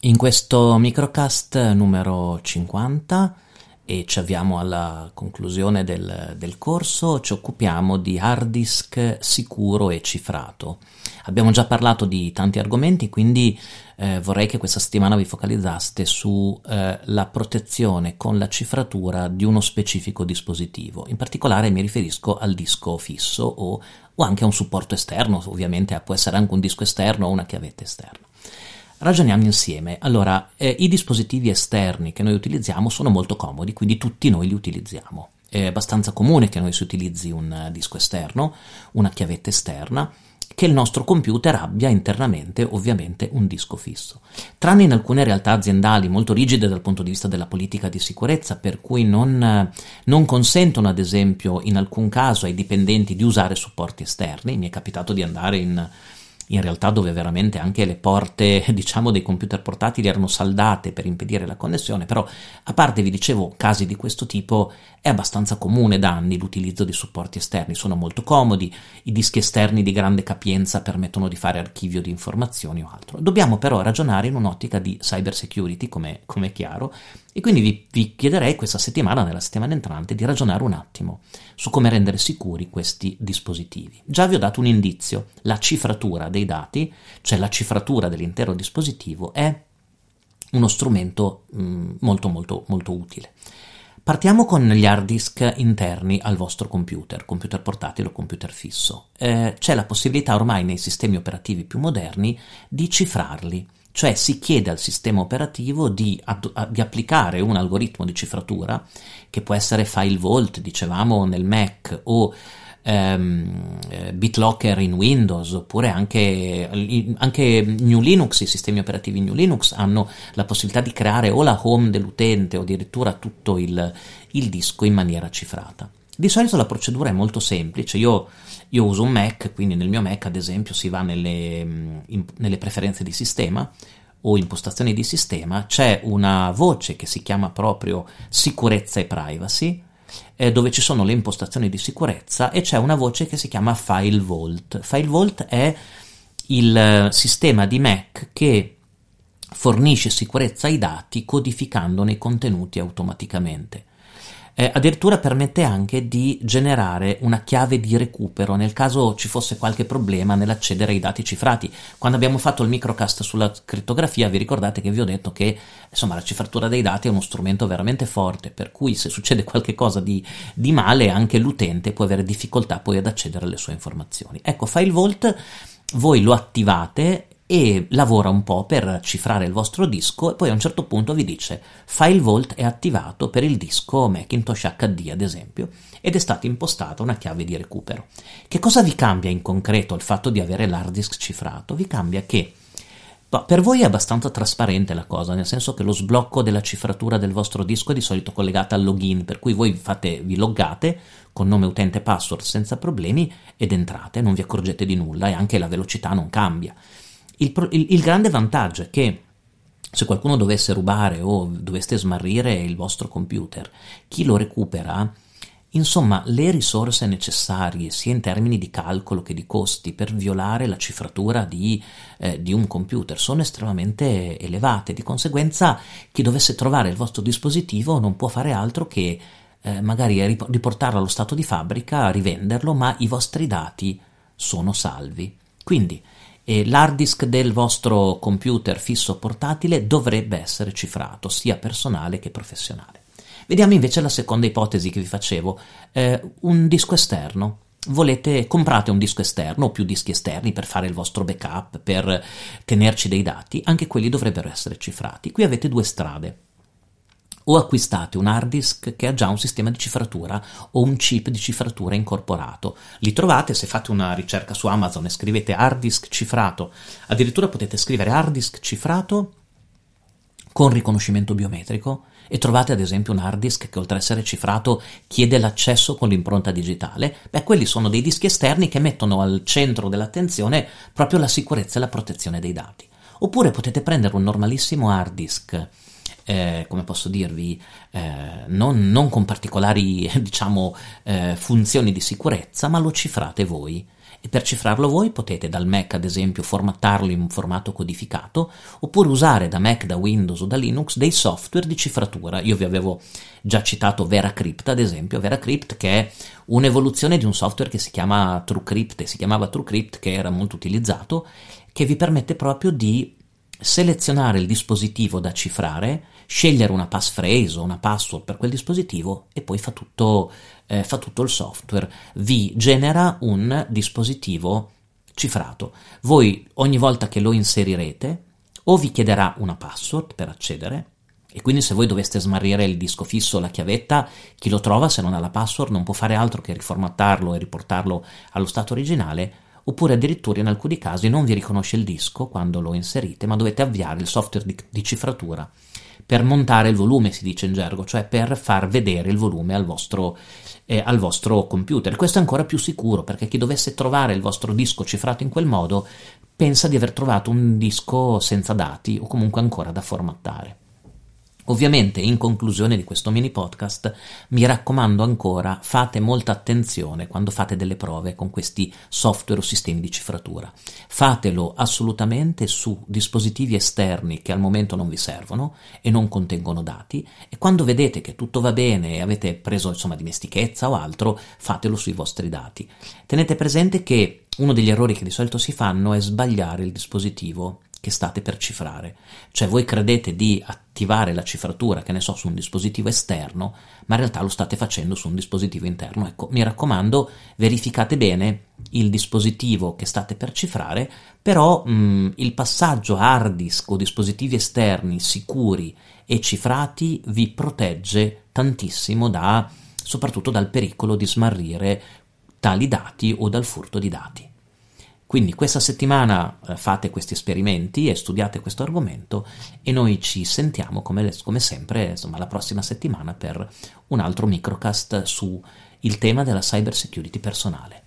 In questo microcast numero 50 e ci avviamo alla conclusione del, del, corso, ci occupiamo di hard disk sicuro e cifrato. Abbiamo già parlato di tanti argomenti, quindi eh, vorrei che questa settimana vi focalizzaste sulla eh, protezione con la cifratura di uno specifico dispositivo. In particolare mi riferisco al disco fisso o, o anche a un supporto esterno, ovviamente può essere anche un disco esterno o una chiavetta esterna. Ragioniamo insieme. Allora, eh, i dispositivi esterni che noi utilizziamo sono molto comodi, quindi tutti noi li utilizziamo. È abbastanza comune che noi si utilizzi un disco esterno, una chiavetta esterna, che il nostro computer abbia internamente ovviamente un disco fisso. Tranne in alcune realtà aziendali molto rigide dal punto di vista della politica di sicurezza, per cui non, non consentono ad esempio in alcun caso ai dipendenti di usare supporti esterni, mi è capitato di andare in in realtà dove veramente anche le porte diciamo dei computer portatili erano saldate per impedire la connessione però a parte vi dicevo casi di questo tipo è abbastanza comune da anni l'utilizzo di supporti esterni, sono molto comodi, i dischi esterni di grande capienza permettono di fare archivio di informazioni o altro. Dobbiamo però ragionare in un'ottica di cyber security, come, come è chiaro, e quindi vi, vi chiederei questa settimana, nella settimana entrante, di ragionare un attimo su come rendere sicuri questi dispositivi. Già vi ho dato un indizio, la cifratura dei dati, cioè la cifratura dell'intero dispositivo, è uno strumento mh, molto molto molto utile. Partiamo con gli hard disk interni al vostro computer, computer portatile o computer fisso. Eh, c'è la possibilità ormai nei sistemi operativi più moderni di cifrarli, cioè si chiede al sistema operativo di, ad, di applicare un algoritmo di cifratura che può essere file vault, dicevamo nel Mac, o ehm, eh, BitLocker in Windows oppure anche, anche New Linux, i sistemi operativi New Linux hanno la possibilità di creare o la home dell'utente o addirittura tutto il, il disco in maniera cifrata. Di solito la procedura è molto semplice, io, io, uso un Mac, quindi nel mio Mac ad esempio si va nelle, in, nelle preferenze di sistema o impostazioni di sistema, c'è una voce che si chiama proprio sicurezza e privacy, eh, dove ci sono le impostazioni di sicurezza e c'è una voce che si chiama File Vault. File Vault è il eh, sistema di Mac che fornisce sicurezza ai dati codificandone i contenuti automaticamente. Eh, addirittura permette anche di generare una chiave di recupero nel caso ci fosse qualche problema nell'accedere ai dati cifrati. Quando abbiamo fatto il microcast sulla crittografia, vi ricordate che vi ho detto che insomma, la cifratura dei dati è uno strumento veramente forte, per cui se succede qualche cosa di, di male, anche l'utente può avere difficoltà poi ad accedere alle sue informazioni. Ecco, File Vault voi lo attivate e lavora un po' per cifrare il vostro disco e poi a un certo punto vi dice File Vault è attivato per il disco Macintosh HD ad esempio ed è stata impostata una chiave di recupero. Che cosa vi cambia in concreto il fatto di avere l'hard disk cifrato? Vi cambia che per voi è abbastanza trasparente la cosa, nel senso che lo sblocco della cifratura del vostro disco è di solito collegata al login, per cui voi fate, vi loggate con nome utente e password senza problemi ed entrate, non vi accorgete di nulla e anche la velocità non cambia. Il, il, il grande vantaggio è che se qualcuno dovesse rubare o doveste smarrire il vostro computer, chi lo recupera, insomma, le risorse necessarie, sia in termini di calcolo che di costi, per violare la cifratura di, eh, di un computer sono estremamente elevate. Di conseguenza, chi dovesse trovare il vostro dispositivo non può fare altro che eh, magari riportarlo allo stato di fabbrica, rivenderlo, ma i vostri dati sono salvi. Quindi, e l'hard disk del vostro computer fisso portatile dovrebbe essere cifrato, sia personale che professionale. Vediamo invece la seconda ipotesi che vi facevo, eh, un disco esterno. Volete, comprate un disco esterno o più dischi esterni per fare il vostro backup, per tenerci dei dati, anche quelli dovrebbero essere cifrati. Qui avete due strade o acquistate un hard disk che ha già un sistema di cifratura o un chip di cifratura incorporato. Li trovate se fate una ricerca su Amazon e scrivete hard disk cifrato, addirittura potete scrivere hard disk cifrato con riconoscimento biometrico e trovate ad esempio un hard disk che oltre ad essere cifrato chiede l'accesso con l'impronta digitale, beh quelli sono dei dischi esterni che mettono al centro dell'attenzione proprio la sicurezza e la protezione dei dati. Oppure potete prendere un normalissimo hard disk eh, come posso dirvi, eh, non, non, con particolari, diciamo, eh, funzioni di sicurezza, ma lo cifrate voi e per cifrarlo voi potete dal Mac ad esempio formattarlo in un formato codificato oppure usare da Mac, da Windows o da Linux dei software di cifratura. Io vi avevo già citato VeraCrypt ad esempio, VeraCrypt che è un'evoluzione di un software che si chiama TrueCrypt si chiamava TrueCrypt che era molto utilizzato che vi permette proprio di selezionare il dispositivo da cifrare, scegliere una passphrase o una password per quel dispositivo e poi fa tutto, eh, fa tutto il software. Vi genera un dispositivo cifrato. Voi ogni volta che lo inserirete o vi chiederà una password per accedere e quindi se voi doveste smarrire il disco fisso o la chiavetta, chi lo trova se non ha la password non può fare altro che riformattarlo e riportarlo allo stato originale oppure addirittura in alcuni casi non vi riconosce il disco quando lo inserite, ma dovete avviare il software di, di cifratura per montare il volume, si dice in gergo, cioè per far vedere il volume al vostro, eh, al vostro computer. Questo è ancora più sicuro perché chi dovesse trovare il vostro disco cifrato in quel modo pensa di aver trovato un disco senza dati o comunque ancora da formattare. Ovviamente, in conclusione di questo mini podcast, mi raccomando ancora, fate molta attenzione quando fate delle prove con questi software o sistemi di cifratura. Fatelo assolutamente su dispositivi esterni che al momento non vi servono e non contengono dati e quando vedete che tutto va bene e avete preso insomma dimestichezza o altro, fatelo sui vostri dati. Tenete presente che uno degli errori che di solito si fanno è sbagliare il dispositivo che state per cifrare. Cioè voi credete di attivare la cifratura, che ne so, su un dispositivo esterno, ma in realtà lo state facendo su un dispositivo interno. Ecco, mi raccomando, verificate bene il dispositivo che state per cifrare, però mh, il passaggio a hard disk o dispositivi esterni sicuri e cifrati vi protegge tantissimo da, soprattutto dal pericolo di smarrire tali dati o dal furto di dati. Quindi questa settimana eh, fate questi esperimenti e studiate questo argomento e noi ci sentiamo come, come sempre insomma, la prossima settimana per un altro microcast sul tema della cyber security personale.